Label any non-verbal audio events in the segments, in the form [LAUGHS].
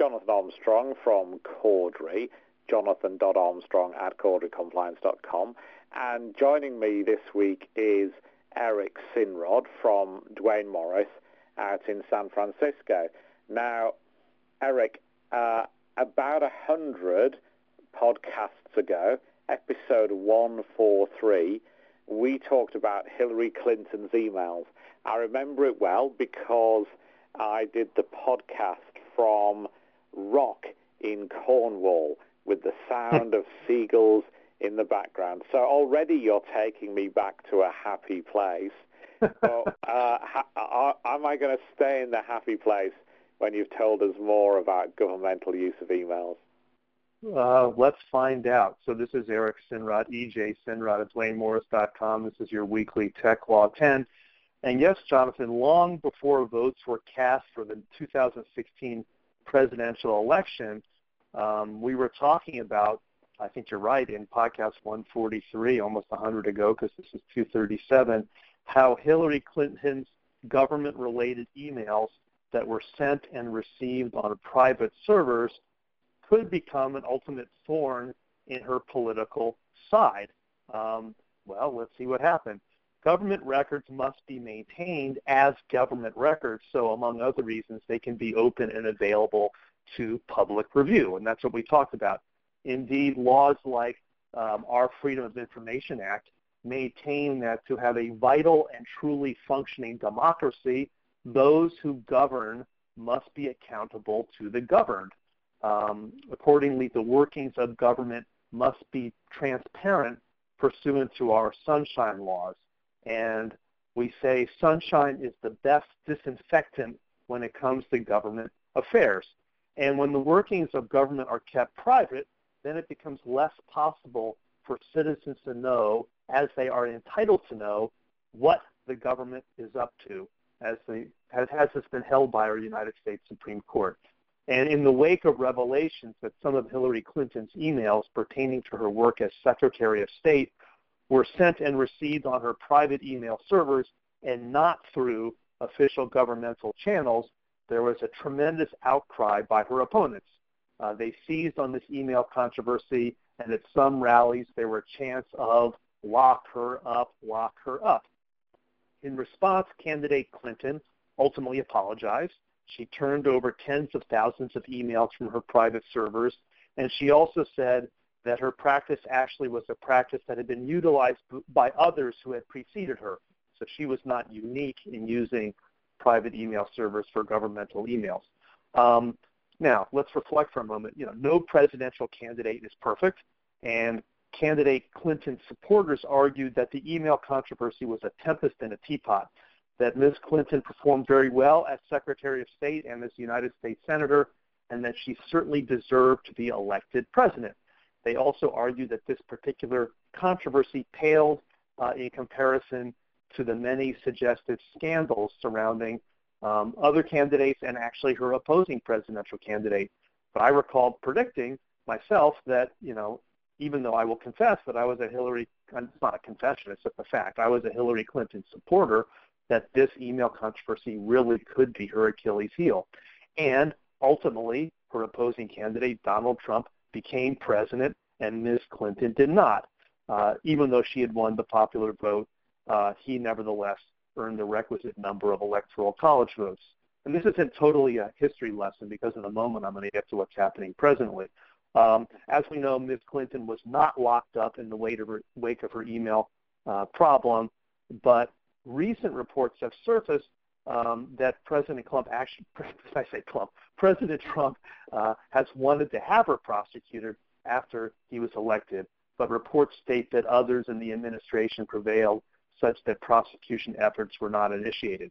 Jonathan Armstrong from Cordery, jonathan.armstrong at corderycompliance.com. And joining me this week is Eric Sinrod from Duane Morris out in San Francisco. Now, Eric, uh, about a hundred podcasts ago, episode 143, we talked about Hillary Clinton's emails. I remember it well because I did the podcast from Rock in Cornwall with the sound of seagulls in the background. So already you're taking me back to a happy place. so, [LAUGHS] uh, ha- am I going to stay in the happy place when you've told us more about governmental use of emails? Uh, let's find out. So this is Eric Sinrod, EJ Sinrod at DuaneMorris.com. This is your weekly Tech Law 10. And yes, Jonathan, long before votes were cast for the 2016 presidential election, um, we were talking about, I think you're right, in podcast 143, almost 100 ago, because this is 237, how Hillary Clinton's government-related emails that were sent and received on private servers could become an ultimate thorn in her political side. Um, well, let's see what happened. Government records must be maintained as government records, so among other reasons, they can be open and available to public review, and that's what we talked about. Indeed, laws like um, our Freedom of Information Act maintain that to have a vital and truly functioning democracy, those who govern must be accountable to the governed. Um, accordingly, the workings of government must be transparent pursuant to our sunshine laws. And we say sunshine is the best disinfectant when it comes to government affairs. And when the workings of government are kept private, then it becomes less possible for citizens to know, as they are entitled to know, what the government is up to, as, the, as has been held by our United States Supreme Court. And in the wake of revelations that some of Hillary Clinton's emails pertaining to her work as Secretary of State were sent and received on her private email servers and not through official governmental channels, there was a tremendous outcry by her opponents. Uh, they seized on this email controversy, and at some rallies there were chants of lock her up, lock her up. In response, candidate Clinton ultimately apologized. She turned over tens of thousands of emails from her private servers, and she also said that her practice actually was a practice that had been utilized by others who had preceded her. So she was not unique in using private email servers for governmental emails. Um, now, let's reflect for a moment. You know, no presidential candidate is perfect, and candidate Clinton's supporters argued that the email controversy was a tempest in a teapot, that Ms. Clinton performed very well as Secretary of State and as United States Senator, and that she certainly deserved to be elected president. They also argue that this particular controversy paled uh, in comparison to the many suggested scandals surrounding um, other candidates and actually her opposing presidential candidate. But I recall predicting myself that, you know, even though I will confess that I was a Hillary, it's not a confession, it's just a fact, I was a Hillary Clinton supporter, that this email controversy really could be her Achilles heel. And ultimately, her opposing candidate, Donald Trump, became president and Ms. Clinton did not. Uh, even though she had won the popular vote uh, he nevertheless earned the requisite number of electoral college votes. And this isn't totally a history lesson because in a moment I'm going to get to what's happening presently. Um, as we know, Ms. Clinton was not locked up in the wake of her, wake of her email uh, problem, but recent reports have surfaced um, that President Trump actually, [LAUGHS] I say Trump, President Trump uh, has wanted to have her prosecuted after he was elected, but reports state that others in the administration prevailed such that prosecution efforts were not initiated.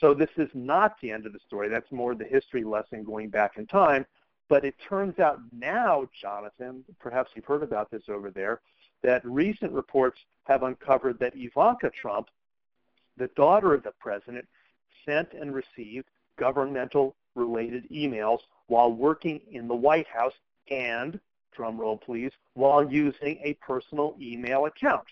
So this is not the end of the story. That's more the history lesson going back in time. But it turns out now, Jonathan, perhaps you've heard about this over there, that recent reports have uncovered that Ivanka Trump, the daughter of the president, sent and received governmental related emails while working in the White House and, drum roll please, while using a personal email account.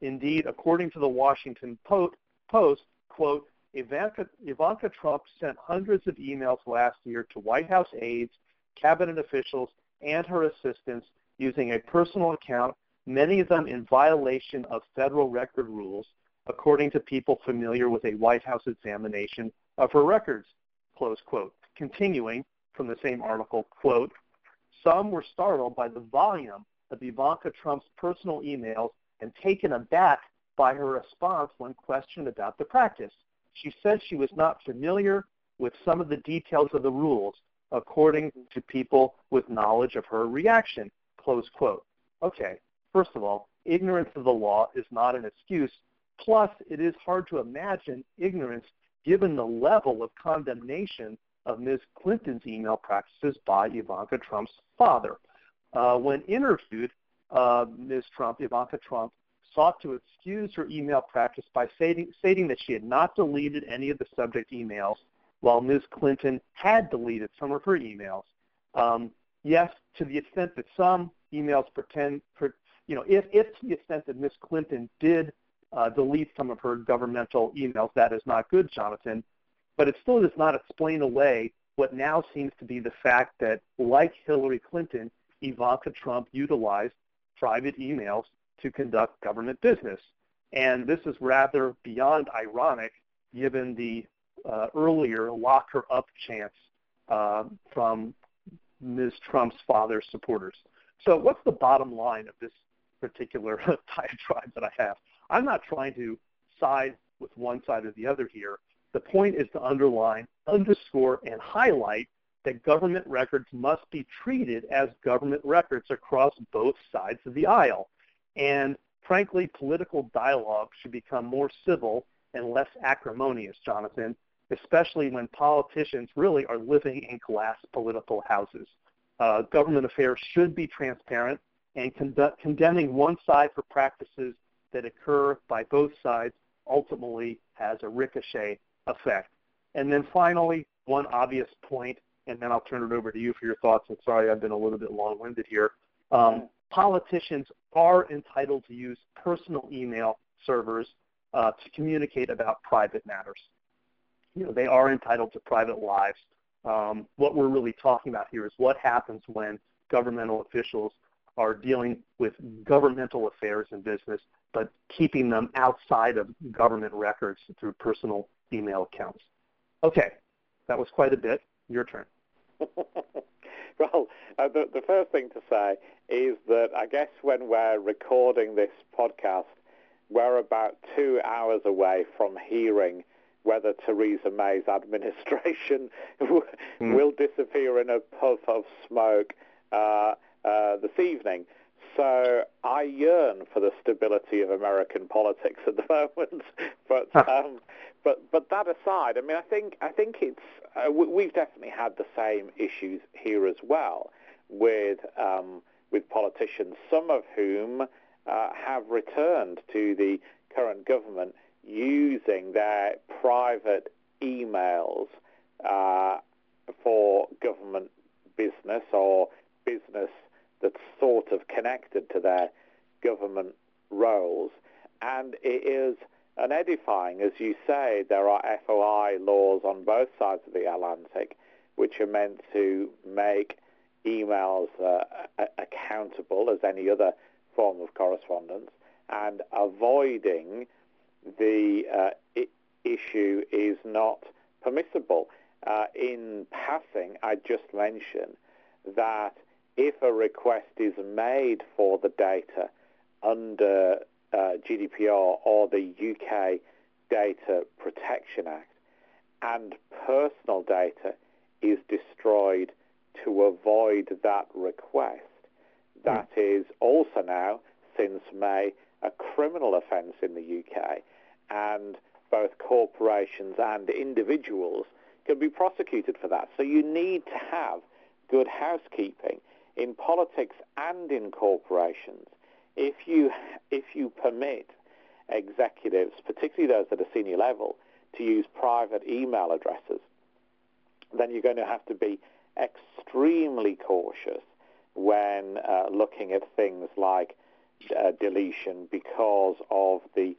Indeed, according to the Washington Post, quote, Ivanka, Ivanka Trump sent hundreds of emails last year to White House aides cabinet officials, and her assistants using a personal account, many of them in violation of federal record rules, according to people familiar with a White House examination of her records, close quote. Continuing from the same article, quote, some were startled by the volume of Ivanka Trump's personal emails and taken aback by her response when questioned about the practice. She said she was not familiar with some of the details of the rules, according to people with knowledge of her reaction, close quote. Okay, first of all, ignorance of the law is not an excuse. Plus, it is hard to imagine ignorance given the level of condemnation of Ms. Clinton's email practices by Ivanka Trump's father. Uh, when interviewed, uh, Ms. Trump, Ivanka Trump, sought to excuse her email practice by stating, stating that she had not deleted any of the subject emails, while Ms. Clinton had deleted some of her emails. Um, yes, to the extent that some emails pretend, per, you know, if, if to the extent that Ms. Clinton did uh, delete some of her governmental emails, that is not good, Jonathan. But it still does not explain away what now seems to be the fact that, like Hillary Clinton, Ivanka Trump utilized private emails to conduct government business. And this is rather beyond ironic given the uh, earlier lock her up chance uh, from Ms. Trump's father's supporters. So, what's the bottom line of this particular [LAUGHS] diatribe that I have? I'm not trying to side with one side or the other here. The point is to underline, underscore, and highlight that government records must be treated as government records across both sides of the aisle. And frankly, political dialogue should become more civil and less acrimonious, Jonathan, especially when politicians really are living in glass political houses. Uh, government affairs should be transparent, and condemning one side for practices that occur by both sides ultimately has a ricochet effect. And then finally, one obvious point, and then I'll turn it over to you for your thoughts. And sorry, I've been a little bit long-winded here. Um, politicians are entitled to use personal email servers uh, to communicate about private matters. You know, they are entitled to private lives. Um, what we're really talking about here is what happens when governmental officials are dealing with governmental affairs and business, but keeping them outside of government records through personal email accounts. Okay, that was quite a bit. Your turn. [LAUGHS] well, uh, the, the first thing to say is that I guess when we're recording this podcast, we're about two hours away from hearing whether Theresa May's administration [LAUGHS] mm. will disappear in a puff of smoke uh, uh, this evening. So I yearn for the stability of American politics at the [LAUGHS] moment. but um, but but that aside, I mean, I think I think it's uh, we've definitely had the same issues here as well with um, with politicians, some of whom uh, have returned to the current government using their private emails uh, for government business or business that's sort of connected to their government roles. And it is an edifying, as you say, there are FOI laws on both sides of the Atlantic which are meant to make emails uh, accountable as any other form of correspondence and avoiding the uh, I- issue is not permissible. Uh, in passing, I just mention that if a request is made for the data under uh, GDPR or the UK Data Protection Act and personal data is destroyed to avoid that request, that mm. is also now, since May, a criminal offence in the UK, and both corporations and individuals can be prosecuted for that. So you need to have good housekeeping in politics and in corporations, if you if you permit executives, particularly those at a senior level, to use private email addresses, then you're going to have to be extremely cautious when uh, looking at things like uh, deletion because of the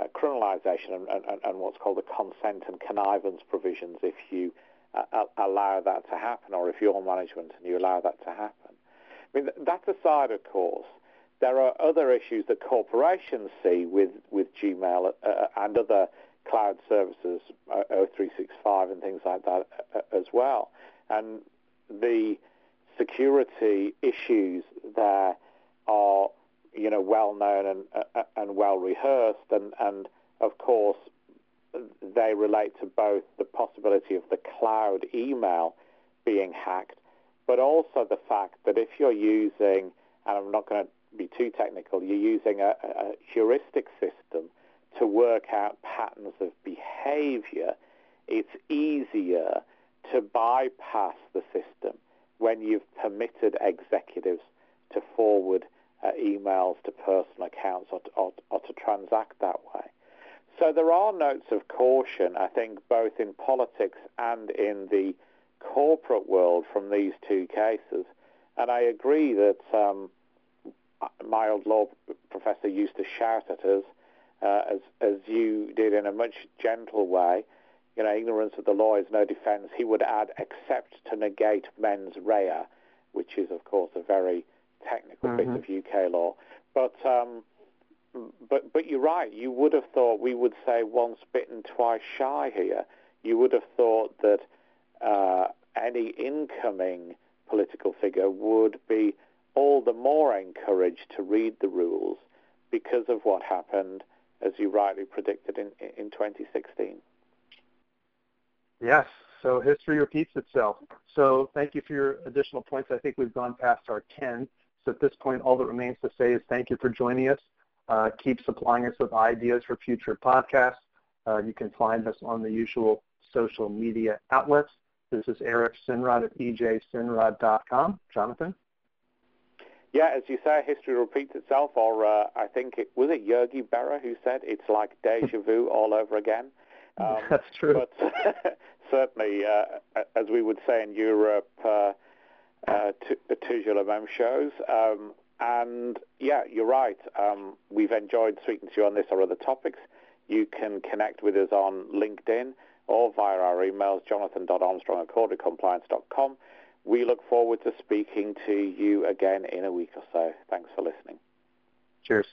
uh, criminalization and, and, and, what's called the consent and connivance provisions if you uh, allow that to happen, or if you're management and you allow that to happen. I mean, that aside, of course, there are other issues that corporations see with, with Gmail uh, and other cloud services, uh, O365 and things like that uh, as well. And the security issues there are, you know, well known and, uh, and well rehearsed, and, and of course they relate to both the possibility of the cloud email being hacked, but also the fact that if you're using, and I'm not going to be too technical, you're using a, a heuristic system to work out patterns of behavior, it's easier to bypass the system when you've permitted executives to forward uh, emails to personal accounts or to, or, or to transact that way. So there are notes of caution, I think, both in politics and in the corporate world from these two cases. And I agree that um, my old law professor used to shout at us, uh, as, as you did in a much gentle way, you know, ignorance of the law is no defence. He would add, except to negate mens rea, which is, of course, a very technical mm-hmm. piece of UK law. But um, but but you're right. You would have thought we would say once bitten, twice shy here. You would have thought that uh, any incoming political figure would be all the more encouraged to read the rules because of what happened, as you rightly predicted in in 2016. Yes. So history repeats itself. So thank you for your additional points. I think we've gone past our 10. So at this point, all that remains to say is thank you for joining us. Uh, keep supplying us with ideas for future podcasts. Uh, you can find us on the usual social media outlets. This is Eric Sinrod at ejsinrod.com. Jonathan? Yeah, as you say, history repeats itself, or uh, I think it was it Yogi Berra who said it's like deja vu [LAUGHS] all over again. Um, That's true. But [LAUGHS] certainly, uh, as we would say in Europe, uh, uh, toujours le même chose. Um, and yeah, you're right. Um, we've enjoyed speaking to you on this or other topics. You can connect with us on LinkedIn or via our emails, jonathan.armstrong at corderycompliance.com. We look forward to speaking to you again in a week or so. Thanks for listening. Cheers.